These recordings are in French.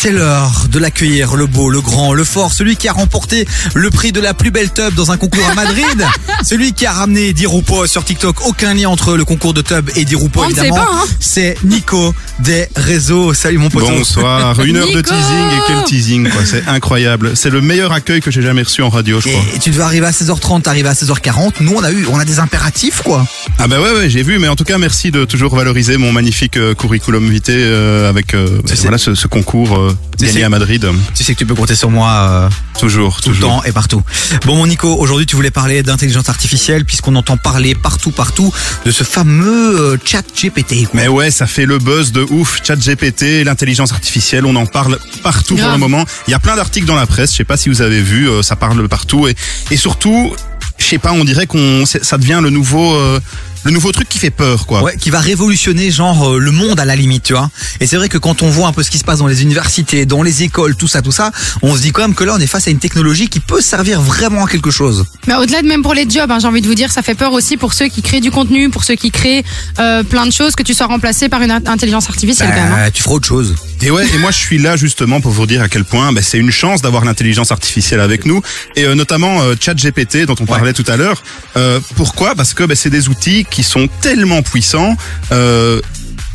c'est l'heure de l'accueillir, le beau, le grand, le fort, celui qui a remporté le prix de la plus belle tub dans un concours à Madrid, celui qui a ramené Dirupo sur TikTok. Aucun lien entre le concours de tub et Dirupo, évidemment. pas, hein. C'est Nico des réseaux. Salut mon pote. Bonsoir, une heure de teasing et quel teasing quoi, c'est incroyable. C'est le meilleur accueil que j'ai jamais reçu en radio, je crois. Et tu devais arriver à 16h30, t'arrives à 16h40. Nous, on a eu, on a des impératifs, quoi. Ah bah ouais, ouais j'ai vu, mais en tout cas merci de toujours valoriser mon magnifique euh, curriculum vitae euh, avec euh, voilà ce concours euh, sais- à Madrid. Tu sais que tu peux compter sur moi. euh, Toujours, tout le temps et partout. Bon mon Nico, aujourd'hui tu voulais parler d'intelligence artificielle puisqu'on entend parler partout partout de ce fameux euh, chat GPT. quoi. Mais ouais, ça fait le buzz de ouf. Chat GPT, l'intelligence artificielle, on en parle partout pour le moment. Il y a plein d'articles dans la presse. Je sais pas si vous avez vu, euh, ça parle partout et, et surtout, je sais pas, on dirait qu'on, ça devient le nouveau, euh, le nouveau truc qui fait peur, quoi. Ouais, qui va révolutionner genre euh, le monde à la limite, tu vois. Et c'est vrai que quand on voit un peu ce qui se passe dans les universités, dans les écoles, tout ça, tout ça, on se dit quand même que là on est face à une technologie qui peut servir vraiment à quelque chose. Mais au-delà de même pour les jobs, hein, j'ai envie de vous dire, ça fait peur aussi pour ceux qui créent du contenu, pour ceux qui créent euh, plein de choses, que tu sois remplacé par une in- intelligence artificielle quand même. hein. Bah, tu feras autre chose. Et ouais, et moi je suis là justement pour vous dire à quel point ben, c'est une chance d'avoir l'intelligence artificielle avec nous et euh, notamment euh, ChatGPT dont on parlait tout à l'heure. Euh, pourquoi? Parce que ben, c'est des outils qui sont tellement puissants.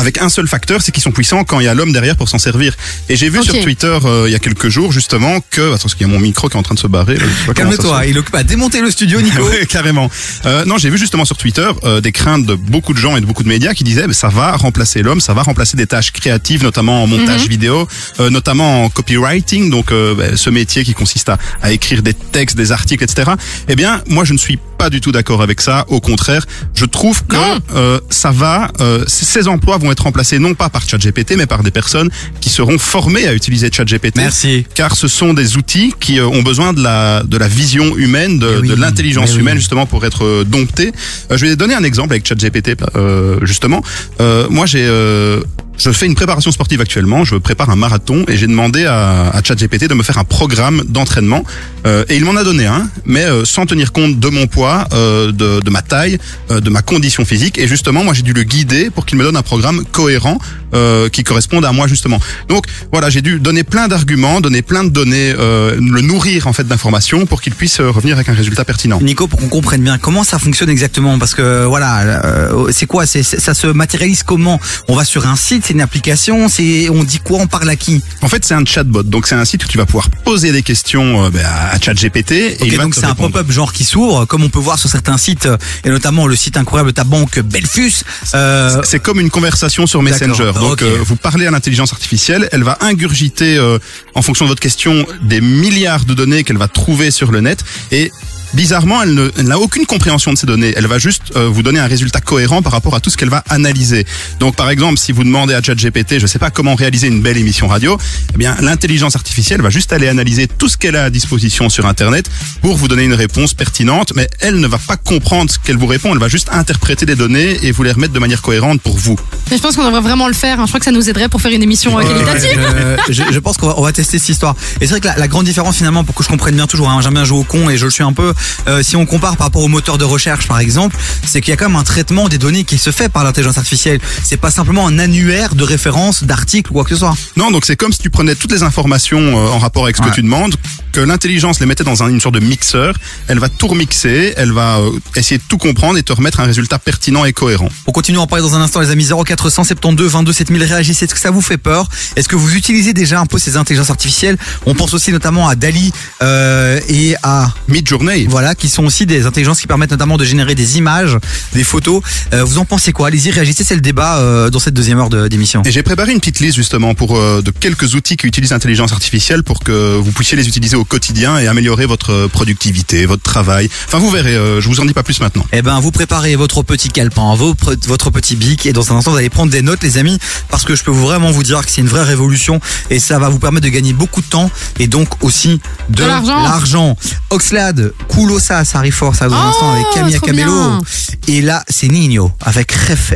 Avec un seul facteur, c'est qu'ils sont puissants quand il y a l'homme derrière pour s'en servir. Et j'ai vu sur Twitter euh, il y a quelques jours justement que attends, parce qu'il y a mon micro qui est en train de se barrer. pas Calme-toi, il occupe à démonter le studio, Nico. Ouais, carrément. Euh, non, j'ai vu justement sur Twitter euh, des craintes de beaucoup de gens et de beaucoup de médias qui disaient bah, ça va remplacer l'homme, ça va remplacer des tâches créatives, notamment en montage vidéo, euh, notamment en copywriting, donc euh, bah, ce métier qui consiste à, à écrire des textes, des articles, etc. Eh bien, moi, je ne suis pas du tout d'accord avec ça. Au contraire, je trouve que euh, ça va, euh, ces emplois vont être remplacés non pas par ChatGPT, mais par des personnes qui seront formées à utiliser ChatGPT Merci. car ce sont des outils qui euh, ont besoin de la de la vision humaine, de, Eh oui, de l'intelligence oui. humaine justement pour être domptés. Euh, je vais donner un exemple avec ChatGPT euh, justement. Euh, moi j'ai euh, je fais une préparation sportive actuellement, je prépare un marathon et j'ai demandé à, à ChatGPT de me faire un programme d'entraînement euh, et il m'en a donné un, mais euh, sans tenir compte de mon poids, euh, de, de ma taille, euh, de ma condition physique. Et justement moi j'ai dû le guider pour qu'il me donne un programme cohérent euh, qui corresponde à moi justement. Donc voilà, j'ai dû donner plein d'arguments, donner plein de données, euh, le nourrir en fait d'informations pour qu'il puisse euh, revenir avec un résultat pertinent. Nico, pour qu'on comprenne bien comment ça fonctionne exactement, parce que voilà, euh, c'est quoi? C'est, Ça se matérialise comment? On va sur un site, c'est une application, c'est on dit quoi, on parle à qui? En fait, c'est un chatbot, donc c'est un site où tu vas pouvoir poser des questions euh, ben, à ChatGPT et Ok, il va donc c'est un pop-up genre qui s'ouvre, comme on peut voir sur certains sites, euh, et notamment le site incroyable de ta banque Belfus. Euh, C'est comme une conversation sur Messenger. Donc euh, vous parlez à l'intelligence artificielle, elle va ingurgiter euh, en fonction de votre question des milliards de données qu'elle va trouver sur le net. Et Bizarrement, elle ne- elle n'a aucune compréhension de ces données. Elle va juste euh, vous donner un résultat cohérent par rapport à tout ce qu'elle va analyser. Donc, par exemple, si vous demandez à ChatGPT, je ne sais pas comment réaliser une belle émission radio, eh bien, l'intelligence artificielle va juste aller analyser tout ce qu'elle a à disposition sur Internet pour vous donner une réponse pertinente, mais elle ne va pas comprendre ce qu'elle vous répond. Elle va juste interpréter des données et vous les remettre de manière cohérente pour vous. Mais je pense qu'on devrait vraiment le faire. hein. Je crois que ça nous aiderait pour faire une émission euh, qualitative. je, je- je pense qu'on va, on va tester cette histoire. Et c'est vrai que la, la grande différence finalement, pour que je comprenne bien toujours, hein, j'aime bien jouer au con et je le suis un peu, euh, si on compare par rapport au moteur de recherche par exemple, c'est qu'il y a quand même un traitement des données qui se fait par l'intelligence artificielle. C'est pas simplement un annuaire de références, d'articles ou quoi que ce soit. Non, donc c'est comme si tu prenais toutes les informations euh, en rapport avec ce Ouais. que tu demandes, que l'intelligence les mettait dans un- une sorte de mixeur, elle va tout remixer, elle va euh, essayer de tout comprendre et te remettre un résultat pertinent et cohérent. On continue à en parler dans un instant les amis 0472 22 7000 réagissez est-ce que ça vous fait peur? Est-ce que vous utilisez déjà un peu ces intelligences artificielles? On pense aussi notamment à Dali euh, et à Mid-journée. voilà, qui sont aussi des intelligences qui permettent notamment de générer des images, des photos. Euh, vous en pensez quoi? Allez-y, réagissez, c'est le débat euh, dans cette deuxième heure de- d'émission. Et j'ai préparé une petite liste justement pour de quelques outils qui utilisent l'intelligence artificielle pour que vous puissiez les utiliser au quotidien et améliorer votre productivité, votre travail. Enfin, vous verrez. euh, je vous en dis pas plus maintenant. Eh ben, vous préparez votre petit calepin, votre petit bic, et dans un instant, vous allez prendre des notes, les amis, parce que je peux vraiment vous dire que c'est une vraie révolution, et ça va vous permettre de gagner beaucoup de temps, et donc aussi de, De l'argent. l'argent. Oxlade, Kulosa, ça arrive fort, ça dans un Oh, instant avec Camilla trop Cabello. bien. Et là, c'est Nino avec Refe.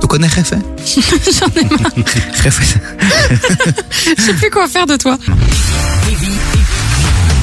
Tu connais Refe J'en ai marre. Refe. Je sais plus quoi faire de toi.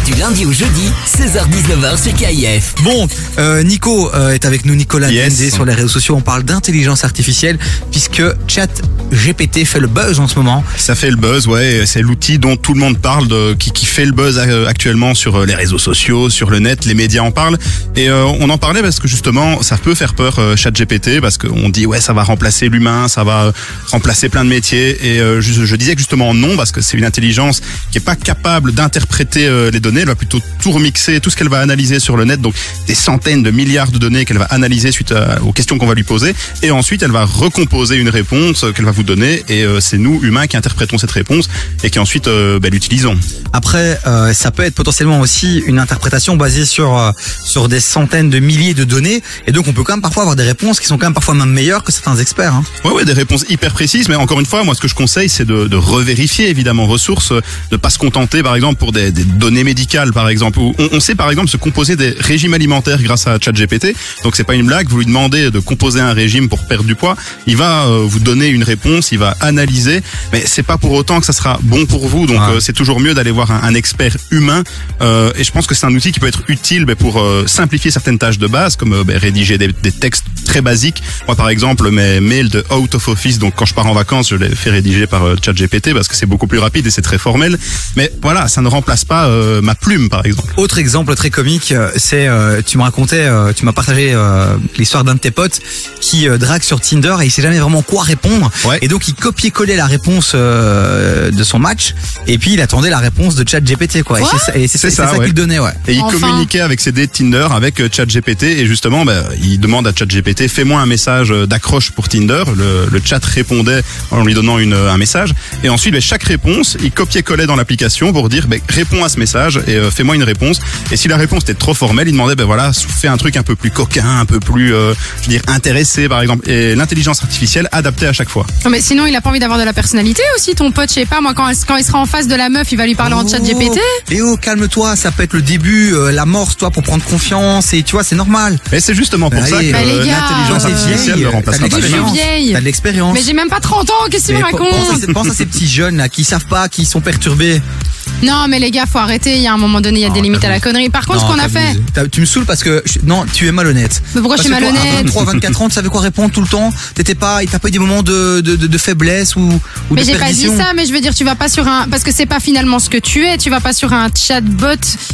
Du lundi au jeudi, 16h-19h sur KIF. Bon, euh, Nico euh, est avec nous, Nicolas Yes. Sur les réseaux sociaux. On parle d'intelligence artificielle puisque Chat GPT fait le buzz en ce moment. Ça fait le buzz, ouais. C'est l'outil dont tout le monde parle, de, qui, qui fait le buzz euh, actuellement sur les réseaux sociaux, sur le net. Les médias en parlent. Et euh, on en parlait parce que justement, ça peut faire peur euh, ChatGPT parce qu'on dit ouais, ça va remplacer l'humain, ça va remplacer plein de métiers. Et euh, je, je disais que justement non parce que c'est une intelligence qui est pas capable d'interpréter euh, les données. Elle va plutôt tout remixer, tout ce qu'elle va analyser sur le net, donc des centaines de milliards de données qu'elle va analyser suite à- aux questions qu'on va lui poser. Et ensuite, elle va recomposer une réponse euh, qu'elle va vous donner. Et euh, c'est nous humains qui interprétons cette réponse et qui ensuite euh, bah, l'utilisons. Après, euh, ça peut être potentiellement aussi une interprétation basée sur euh, sur des centaines de milliers de données, et donc on peut quand même parfois avoir des réponses qui sont quand même parfois même meilleures que certains experts. Hein. Ouais, ouais, des réponses hyper précises, mais encore une fois, moi, ce que je conseille, c'est de, de revérifier, évidemment, ressources, euh, de pas se contenter, par exemple, pour des, des données médicales, par exemple. Où on, on sait, par exemple, se composer des régimes alimentaires grâce à ChatGPT. Donc, c'est pas une blague. Vous lui demandez de composer un régime pour perdre du poids. Il va euh, vous donner une réponse, il va analyser, mais c'est pas pour autant que ça sera bon pour vous. Donc, euh, c'est toujours mieux d'aller voir un, un expert humain. Euh, et je pense que c'est un outil qui peut être utile ben, pour euh, simplifier certaines tâches de base, comme ben, rédiger des, des textes très basiques. Moi, par exemple, mes mails de out of office, donc quand je pars en vacances, je les fais rédiger par euh, ChatGPT parce que c'est beaucoup plus rapide et c'est très formel. Mais voilà, ça ne remplace pas euh, ma plume, par exemple. Autre exemple très comique, euh, c'est euh, tu me racontais, euh, tu m'as partagé euh, l'histoire d'un de tes potes qui euh, drague sur Tinder et il sait jamais vraiment quoi répondre. Ouais. Et donc il copiait-collait la réponse euh, de son match et puis il attendait la réponse de ChatGPT quoi. Et Quoi c'est ça, et c'est ça, ça, ça ouais. qu'il donnait ouais. Et il Enfin. communiquait avec ses dates Tinder avec euh, ChatGPT et justement, ben, il demande à ChatGPT fais-moi un message d'accroche pour Tinder. Le, le chat répondait en lui donnant une, un message et ensuite, ben, chaque réponse, il copiait-collait dans l'application pour dire ben, réponds à ce message et euh, fais-moi une réponse. Et si la réponse était trop formelle, il demandait ben voilà, fais un truc un peu plus coquin, un peu plus, euh, je veux dire, intéressé par exemple. Et l'intelligence artificielle adaptée à chaque fois. Non, mais sinon, il a pas envie d'avoir de la personnalité aussi, ton pote, je sais pas, moi, quand, quand il sera en face de la meuf, il va lui parler en chat GPT. Léo, calme-toi, ça peut être le début, euh, l'amorce, toi, pour prendre confiance, et tu vois, c'est normal. Et c'est justement pour Bah, ça allez. que Bah, euh, l'intelligence T'es artificielle ne remplacera pas Je suis vieille. T'as de l'expérience. Mais j'ai même pas 30 ans, qu'est-ce que tu me Mais pense, racontes à, ces- pense à ces petits jeunes là qui savent pas, qui sont perturbés. Non, mais les gars, faut arrêter, il y a un moment donné, il y a des Non, limites à la connerie. Par contre, ce qu'on a fait, t'abuses. T'as- Tu me saoules parce que je- non, tu es malhonnête. Mais pourquoi je suis malhonnête À 23, 24 ans, tu savais quoi répondre tout le temps. T'étais pas, t'as pas eu des moments de, de, de, de faiblesse ou, ou Mais de j'ai pas dit perdition. ça, mais je veux dire, tu vas pas sur un, parce que c'est pas finalement ce que tu es, tu vas pas sur un chatbot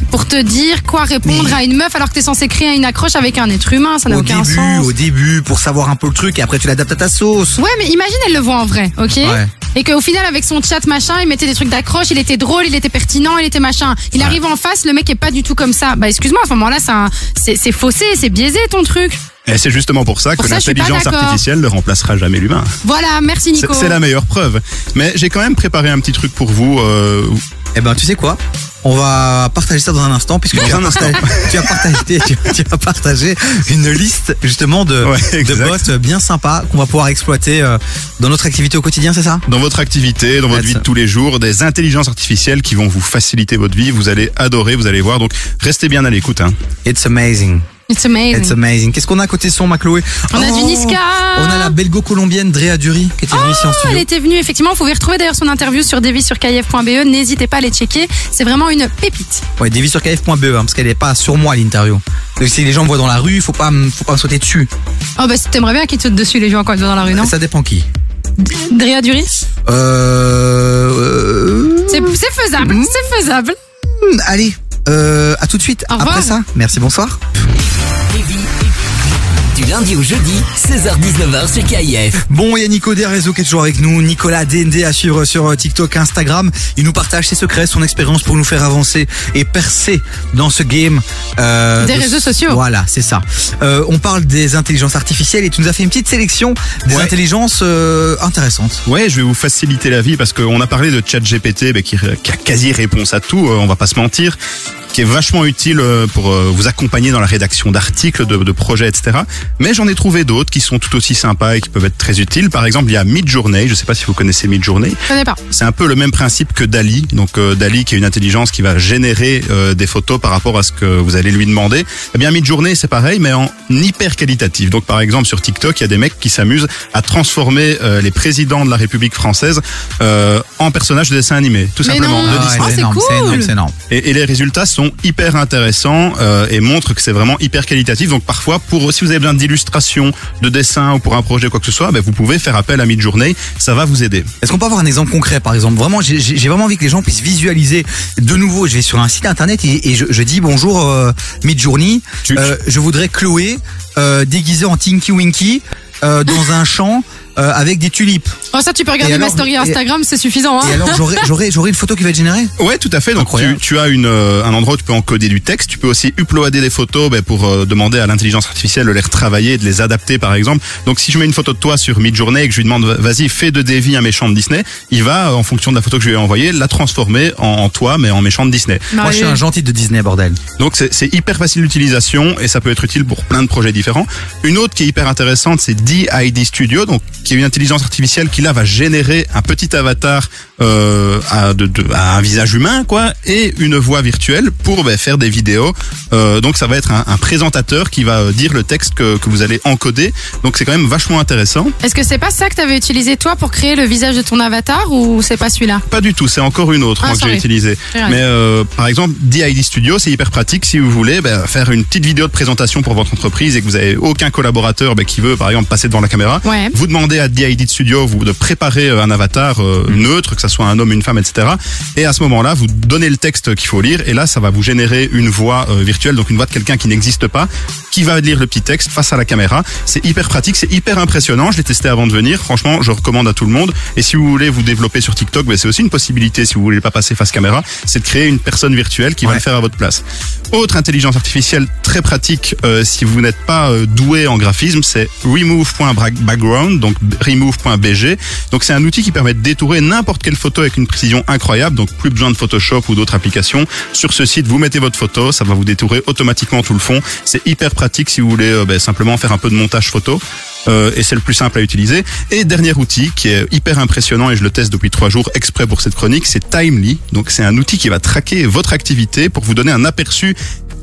pour te dire quoi répondre à une meuf alors que t'es censé créer une accroche avec un être humain, ça n'a Au aucun début, sens. au début, pour savoir un peu le truc, et après tu l'adaptes à ta sauce. Ouais, mais imagine, elle le voit en vrai, ok Ouais. Et qu'au final, avec son chat machin, il mettait des trucs d'accroche, il était drôle, il était pertinent, il était machin. Il arrive en face, le mec est pas du tout comme ça. Bah excuse-moi, à ce moment-là, c'est un- c'est c'est faussé, c'est biaisé ton truc. Et c'est justement pour ça Pour que l'intelligence artificielle ne remplacera jamais l'humain. Voilà, merci C'est Nico. c'est la meilleure preuve. Mais j'ai quand même préparé un petit truc pour vous. euh, Eh ben, tu sais quoi? On va partager ça dans un instant, puisque tu, as partagé, tu as partagé, tu, tu as partagé une liste justement de, Ouais, de bots bien sympas qu'on va pouvoir exploiter euh, dans notre activité au quotidien, c'est ça? Dans votre activité, dans votre vie de tous les jours, des intelligences artificielles qui vont vous faciliter votre vie. Vous allez adorer, vous allez voir. Donc restez bien à l'écoute. Hein. It's amazing. It's amazing. It's amazing. Qu'est-ce qu'on a à côté son, ma Chloé On a du Niska. On a la belgo-colombienne Drea Dury qui était venue ici en Elle studio. était venue, effectivement. Vous pouvez retrouver d'ailleurs son interview sur devisurkf.be. N'hésitez pas à les checker. C'est vraiment une pépite. Ouais, dévis sur kf.be, hein, parce qu'elle est pas sur moi l'interview. Donc si les gens me voient dans la rue, faut pas, faut pas me sauter dessus. Oh, bah, t'aimerais bien qu'ils te sautent dessus, les gens, quand ils vont dans la rue, non? Ça dépend qui. Drea Duris? Euh, euh, C'est faisable, c'est faisable. allez, euh, à tout de suite. Après ça, merci, bonsoir. Lundi au jeudi, 16h-19h sur KIF. Bon, il y a Nico des réseaux qui est toujours avec nous, Nicolas DND à suivre sur euh, TikTok, Instagram. Il nous partage ses secrets, son expérience pour nous faire avancer et percer dans ce game. euh, Des de- réseaux sociaux. Voilà, c'est ça. Euh, on parle des intelligences artificielles et tu nous as fait une petite sélection des Ouais. intelligences euh, intéressantes. Ouais, je vais vous faciliter la vie parce qu'on a parlé de ChatGPT bah, qui, qui a quasi réponse à tout. euh, on va pas se mentir qui est vachement utile euh, pour vous accompagner dans la rédaction d'articles, de, de projets, etc. Mais j'en ai trouvé d'autres qui sont tout aussi sympas et qui peuvent être très utiles. Par exemple, il y a Midjourney. Je sais pas si vous connaissez Midjourney. Je connais pas. C'est un peu le même principe que Dali. Donc euh, Dali qui est une intelligence qui va générer euh, des photos par rapport à ce que vous allez lui demander. Eh bien Midjourney c'est pareil mais en hyper qualitatif. Donc par exemple sur TikTok, il y a des mecs qui s'amusent à transformer euh, les présidents de la République française euh, en personnages de dessins animés, tout Mais simplement. non. de Ah ouais, c'est énorme, c'est cool. énorme, c'est énorme. Et, et les résultats sont hyper intéressants euh, et montrent que c'est vraiment hyper qualitatif. Donc parfois, pour si vous avez besoin d'illustrations, de dessins ou pour un projet quoi que ce soit, ben, vous pouvez faire appel à Midjourney. Ça va vous aider. Est-ce qu'on peut avoir un exemple concret, par exemple? Vraiment, j'ai- vraiment envie que les gens puissent visualiser. De nouveau, je vais sur un site internet et, et je, je dis bonjour euh, Midjourney. Euh, je voudrais Chloé euh, déguisée en Tinky Winky euh, dans un champ euh, avec des tulipes. Oh, ça, tu peux regarder ma story Instagram, c'est suffisant. Hein Et alors, j'aurai j'aurai j'aurai une photo qui va être générée? Ouais, tout à fait. Donc tu, tu as une, euh, un endroit où tu peux encoder du texte. Tu peux aussi uploader des photos ben, pour euh, demander à l'intelligence artificielle de les retravailler, de les adapter par exemple. Donc si je mets une photo de toi sur Midjourney et que je lui demande vas-y fais de Davy un méchant de Disney, il va en fonction de la photo que je lui ai envoyée la transformer en, en toi mais en méchant de Disney. Moi, je suis un gentil de Disney, bordel. Donc c'est c'est hyper facile d'utilisation et ça peut être utile pour plein de projets différents. Une autre qui est hyper intéressante, c'est DID Studio, donc qui est une intelligence artificielle qui là va générer un petit avatar euh, à, de, de- à un visage humain quoi et une voix virtuelle pour ben, faire des vidéos. Euh, donc ça va être un, un présentateur qui va euh, dire le texte que, que vous allez encoder. Donc c'est quand même vachement intéressant. Est-ce que c'est pas ça que t'avais utilisé toi pour créer le visage de ton avatar ou c'est pas celui-là? Pas du tout, c'est encore une autre Ah, moi, que j'ai utilisée. Mais euh, par exemple, DID Studio, c'est hyper pratique si vous voulez ben, faire une petite vidéo de présentation pour votre entreprise et que vous avez aucun collaborateur ben, qui veut par exemple passer devant la caméra. Ouais. Vous demandez à DID Studio vous, de préparer euh, un avatar euh, neutre, que ça soit un homme, une femme, etc. Et à ce moment-là, vous donnez le texte qu'il faut lire et là, ça va vous générer une voix euh, virtuelle, donc une voix de quelqu'un qui n'existe pas, qui va lire le petit texte face à la caméra. C'est hyper pratique, c'est hyper impressionnant. Je l'ai testé avant de venir. Franchement, je recommande à tout le monde. Et si vous voulez vous développer sur TikTok, ben, c'est aussi une possibilité si vous voulez pas passer face caméra, c'est de créer une personne virtuelle qui va le faire à votre place. Autre intelligence artificielle très pratique euh, si vous n'êtes pas doué en graphisme, c'est remove.background, donc remove.bg. Donc c'est un outil qui permet de détourer n'importe quelle photo avec une précision incroyable, donc plus besoin de Photoshop ou d'autres applications. Sur ce site, vous mettez votre photo, ça va vous détourer automatiquement tout le fond. C'est hyper pratique si vous voulez euh, ben, simplement faire un peu de montage photo. Euh, et c'est le plus simple à utiliser. Et dernier outil qui est hyper impressionnant et je le teste depuis trois jours exprès pour cette chronique, c'est Timely. Donc c'est un outil qui va traquer votre activité pour vous donner un aperçu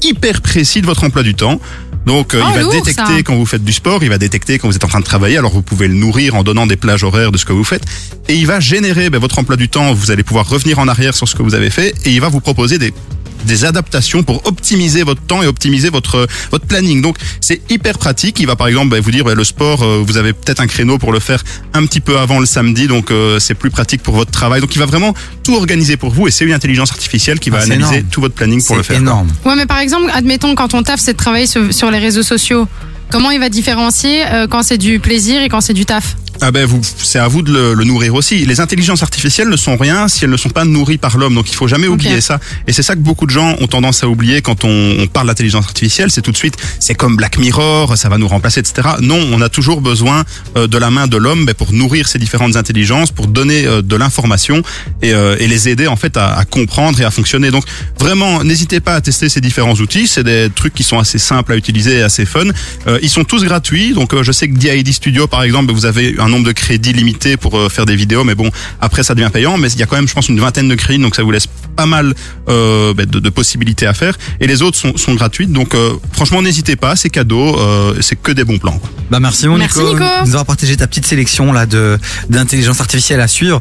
hyper précis de votre emploi du temps. Donc euh, Oh, il va lourd, détecter ça. quand vous faites du sport, il va détecter quand vous êtes en train de travailler, alors vous pouvez le nourrir en donnant des plages horaires de ce que vous faites, et il va générer ben, votre emploi du temps, vous allez pouvoir revenir en arrière sur ce que vous avez fait, et il va vous proposer des des adaptations pour optimiser votre temps et optimiser votre votre planning. Donc c'est hyper pratique. Il va par exemple ben, vous dire ben, le sport, euh, vous avez peut-être un créneau pour le faire un petit peu avant le samedi, donc euh, c'est plus pratique pour votre travail. Donc il va vraiment tout organiser pour vous et c'est une intelligence artificielle qui va Ah, c'est analyser énorme. tout votre planning pour le C'est faire. énorme. Ouais, mais par exemple, admettons quand ton taf c'est de travailler sur, sur les réseaux sociaux. Comment il va différencier euh, quand c'est du plaisir et quand c'est du taf? Ah ben vous, c'est à vous de le, le nourrir aussi. Les intelligences artificielles ne sont rien si elles ne sont pas nourries par l'homme. Donc il faut jamais oublier ça. Et c'est ça que beaucoup de gens ont tendance à oublier quand on, on parle d'intelligence artificielle. C'est tout de suite, c'est comme Black Mirror, ça va nous remplacer, etc. Non, on a toujours besoin euh, de la main de l'homme ben, pour nourrir ces différentes intelligences, pour donner euh, de l'information et, euh, et les aider en fait à, à comprendre et à fonctionner. Donc vraiment, n'hésitez pas à tester ces différents outils. C'est des trucs qui sont assez simples à utiliser et assez fun. Ils sont tous gratuits. Donc je sais que DID Studio par exemple, vous avez un nombre de crédits limité pour euh, faire des vidéos, mais bon après ça devient payant. Mais il y a quand même, je pense, une vingtaine de crédits, donc ça vous laisse pas mal euh, ben, de, de possibilités à faire. Et les autres sont, sont gratuites. Donc euh, franchement, n'hésitez pas, c'est cadeau, euh, c'est que des bons plans. quoi. Bah merci mon Merci, Nico, Nico. de nous avoir partagé ta petite sélection là de d'intelligence artificielle à suivre.